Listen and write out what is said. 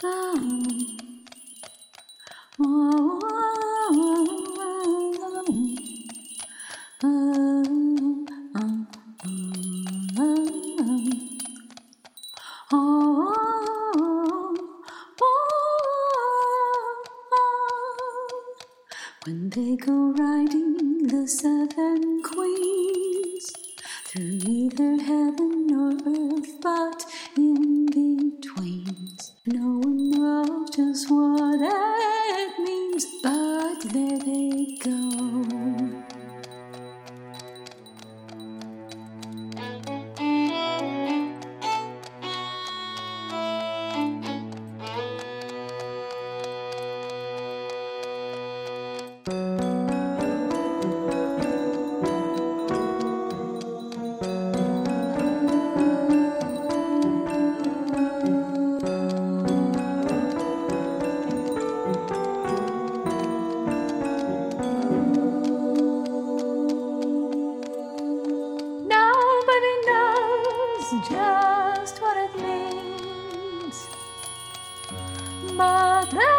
When they go riding the seven queens through neither heaven nor earth, but in betweens. What it means, but there just what it means. But there